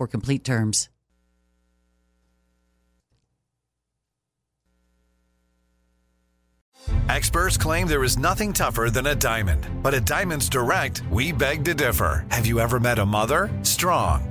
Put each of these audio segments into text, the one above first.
for complete terms. Experts claim there is nothing tougher than a diamond. But at Diamonds Direct, we beg to differ. Have you ever met a mother? Strong,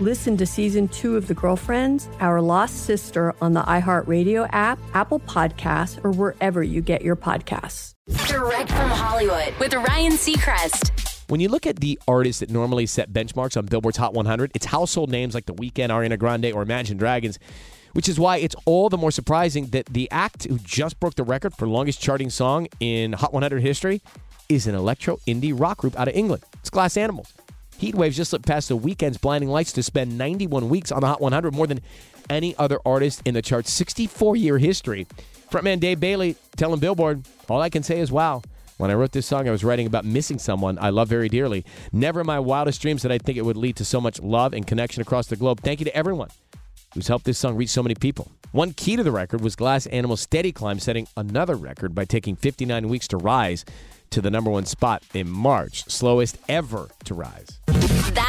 Listen to season two of The Girlfriends, Our Lost Sister on the iHeartRadio app, Apple Podcasts, or wherever you get your podcasts. Direct from Hollywood with Ryan Seacrest. When you look at the artists that normally set benchmarks on Billboard's Hot 100, it's household names like The Weeknd, Ariana Grande, or Imagine Dragons, which is why it's all the more surprising that the act who just broke the record for longest charting song in Hot 100 history is an electro indie rock group out of England. It's Glass Animals. Heatwaves just slipped past the Weeknd's Blinding Lights to spend 91 weeks on the Hot 100, more than any other artist in the chart's 64 year history. Frontman Dave Bayley telling Billboard, All I can say is wow. When I wrote this song, I was writing about missing someone I love very dearly. Never in my wildest dreams did I think it would lead to so much love and connection across the globe. Thank you to everyone who's helped this song reach so many people. One key to the record was Glass Animal's steady climb, setting another record by taking 59 weeks to rise to the number one spot in March, slowest ever to rise.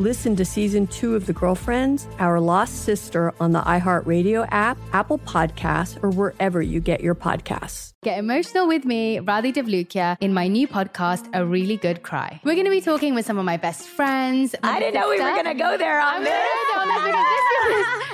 Listen to season two of The Girlfriends, Our Lost Sister on the iHeartRadio app, Apple Podcasts, or wherever you get your podcasts. Get emotional with me, Radhi Devlukia, in my new podcast, A Really Good Cry. We're going to be talking with some of my best friends. I didn't know we were going to go there on I'm this. gonna go there because this is